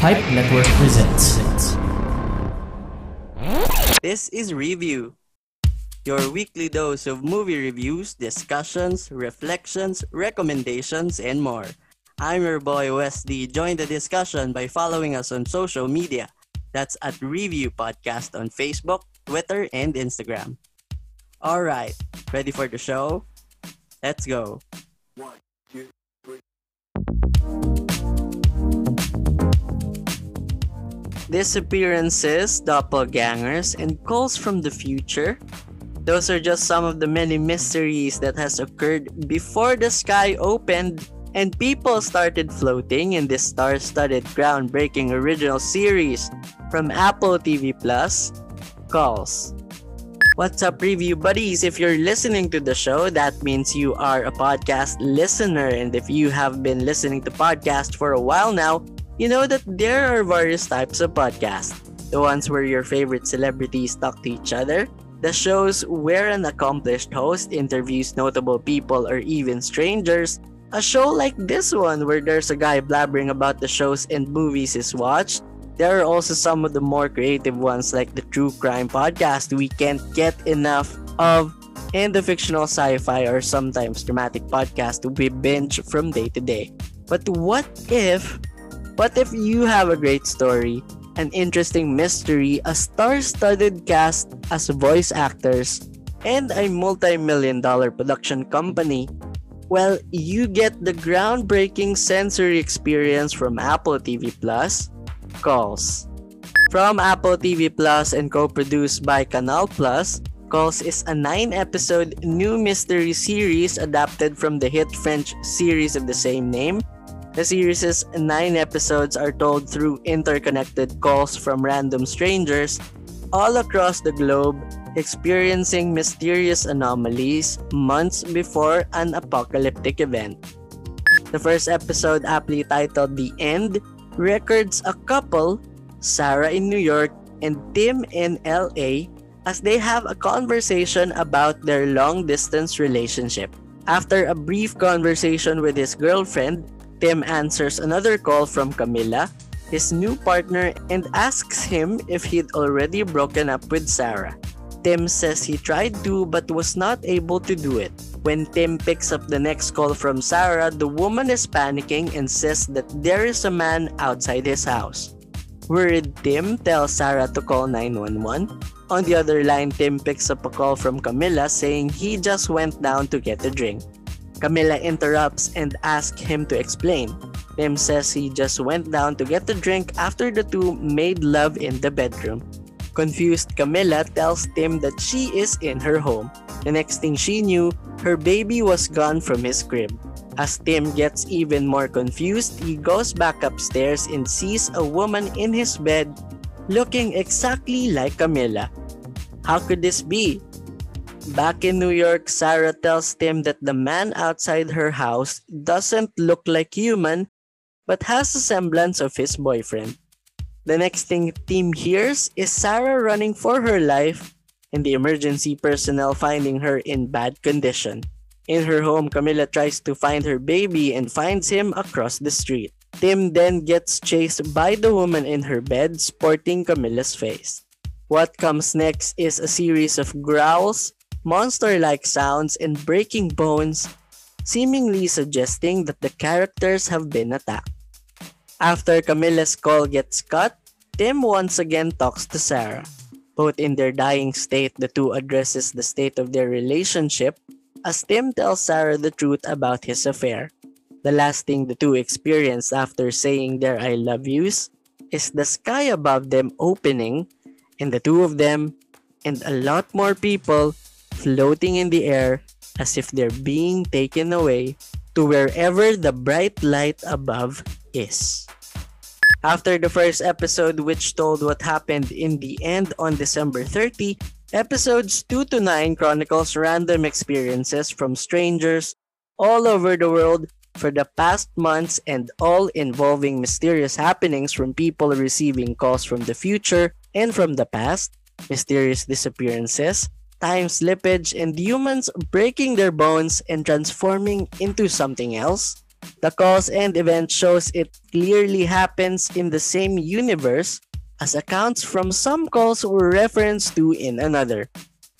Pipe Network presents. This is Review, your weekly dose of movie reviews, discussions, reflections, recommendations, and more. I'm your boy Wesley. Join the discussion by following us on social media. That's at Review Podcast on Facebook, Twitter, and Instagram. All right, ready for the show? Let's go. Disappearances, doppelgangers, and calls from the future. Those are just some of the many mysteries that has occurred before the sky opened and people started floating in this star-studded groundbreaking original series from Apple TV Plus, Calls. What's up, review buddies? If you're listening to the show, that means you are a podcast listener. And if you have been listening to podcasts for a while now, you know that there are various types of podcasts. The ones where your favorite celebrities talk to each other, the shows where an accomplished host interviews notable people or even strangers, a show like this one where there's a guy blabbering about the shows and movies he's watched. There are also some of the more creative ones like the True Crime podcast we can't get enough of, and the fictional sci fi or sometimes dramatic podcast we binge from day to day. But what if what if you have a great story, an interesting mystery, a star-studded cast as voice actors, and a multi-million dollar production company? Well, you get the groundbreaking sensory experience from Apple TV Plus, Calls. From Apple TV Plus and co-produced by Canal Plus, Calls is a nine-episode new mystery series adapted from the hit French series of the same name the series' nine episodes are told through interconnected calls from random strangers all across the globe experiencing mysterious anomalies months before an apocalyptic event. The first episode, aptly titled The End, records a couple, Sarah in New York and Tim in LA, as they have a conversation about their long distance relationship. After a brief conversation with his girlfriend, Tim answers another call from Camilla, his new partner, and asks him if he'd already broken up with Sarah. Tim says he tried to but was not able to do it. When Tim picks up the next call from Sarah, the woman is panicking and says that there is a man outside his house. Worried, Tim tells Sarah to call 911. On the other line, Tim picks up a call from Camilla saying he just went down to get a drink. Camilla interrupts and asks him to explain. Tim says he just went down to get a drink after the two made love in the bedroom. Confused, Camilla tells Tim that she is in her home. The next thing she knew, her baby was gone from his crib. As Tim gets even more confused, he goes back upstairs and sees a woman in his bed looking exactly like Camilla. How could this be? Back in New York, Sarah tells Tim that the man outside her house doesn't look like human, but has a semblance of his boyfriend. The next thing Tim hears is Sarah running for her life and the emergency personnel finding her in bad condition. In her home, Camilla tries to find her baby and finds him across the street. Tim then gets chased by the woman in her bed sporting Camilla's face. What comes next is a series of growls, monster-like sounds and breaking bones, seemingly suggesting that the characters have been attacked. After Camilla's call gets cut, Tim once again talks to Sarah. Both in their dying state, the two addresses the state of their relationship as Tim tells Sarah the truth about his affair. The last thing the two experience after saying their I love yous is the sky above them opening and the two of them and a lot more people floating in the air as if they're being taken away to wherever the bright light above is. After the first episode, which told what happened in the end on December 30, episodes 2 to 9 chronicles random experiences from strangers all over the world for the past months and all involving mysterious happenings from people receiving calls from the future and from the past, mysterious disappearances, time slippage, and humans breaking their bones and transforming into something else? The cause and event shows it clearly happens in the same universe as accounts from some calls were referenced to in another.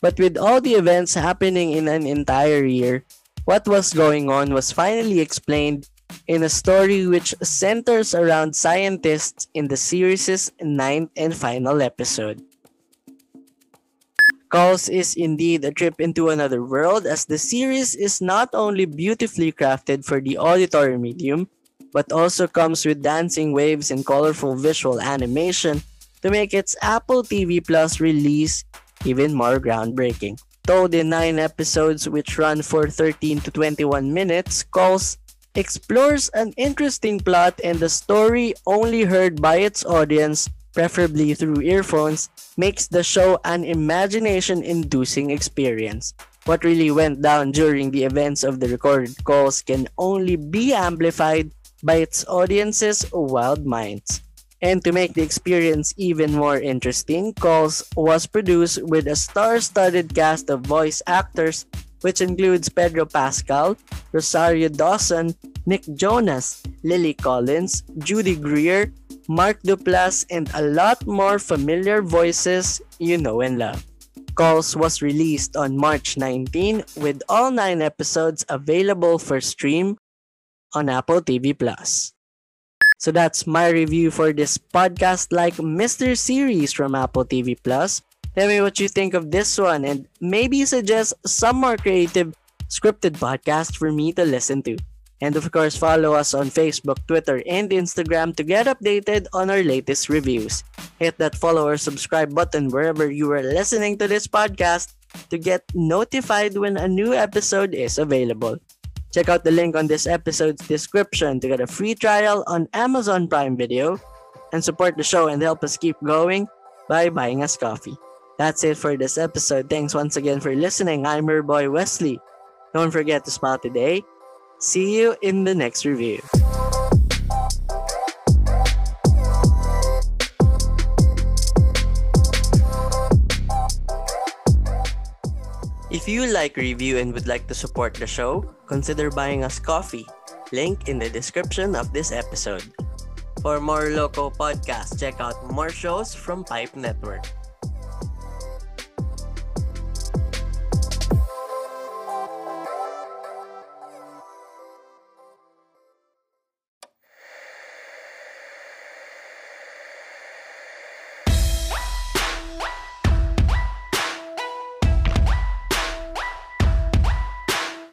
But with all the events happening in an entire year, what was going on was finally explained in a story which centers around scientists in the series' ninth and final episode. Calls is indeed a trip into another world as the series is not only beautifully crafted for the auditory medium, but also comes with dancing waves and colorful visual animation to make its Apple TV Plus release even more groundbreaking. Told in 9 episodes which run for 13 to 21 minutes, Calls explores an interesting plot and the story only heard by its audience, preferably through earphones, makes the show an imagination-inducing experience. What really went down during the events of the recorded calls can only be amplified by its audience's wild minds. And to make the experience even more interesting, Calls was produced with a star-studded cast of voice actors which includes Pedro Pascal, Rosario Dawson, Nick Jonas, Lily Collins, Judy Greer, Mark Duplass, and a lot more familiar voices you know and love. Calls was released on March 19 with all 9 episodes available for stream on Apple TV Plus. So that's my review for this podcast like Mr. Series from Apple TV Plus. Tell me what you think of this one and maybe suggest some more creative scripted podcasts for me to listen to. And of course, follow us on Facebook, Twitter, and Instagram to get updated on our latest reviews. Hit that follow or subscribe button wherever you are listening to this podcast to get notified when a new episode is available. Check out the link on this episode's description to get a free trial on Amazon Prime Video and support the show and help us keep going by buying us coffee. That's it for this episode. Thanks once again for listening. I'm your boy Wesley. Don't forget to smile today. See you in the next review. If you like review and would like to support the show, consider buying us coffee. Link in the description of this episode. For more local podcasts, check out more shows from Pipe Network.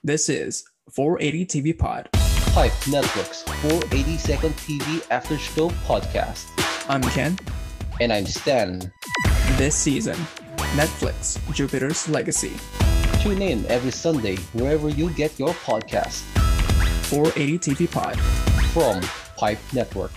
This is 480 TV Pod. Pipe Netflix 480 Second TV After Show podcast. I'm Ken. And I'm Stan. This season, Netflix Jupiter's Legacy. Tune in every Sunday wherever you get your podcast. 480 TV Pod. From Pipe Network.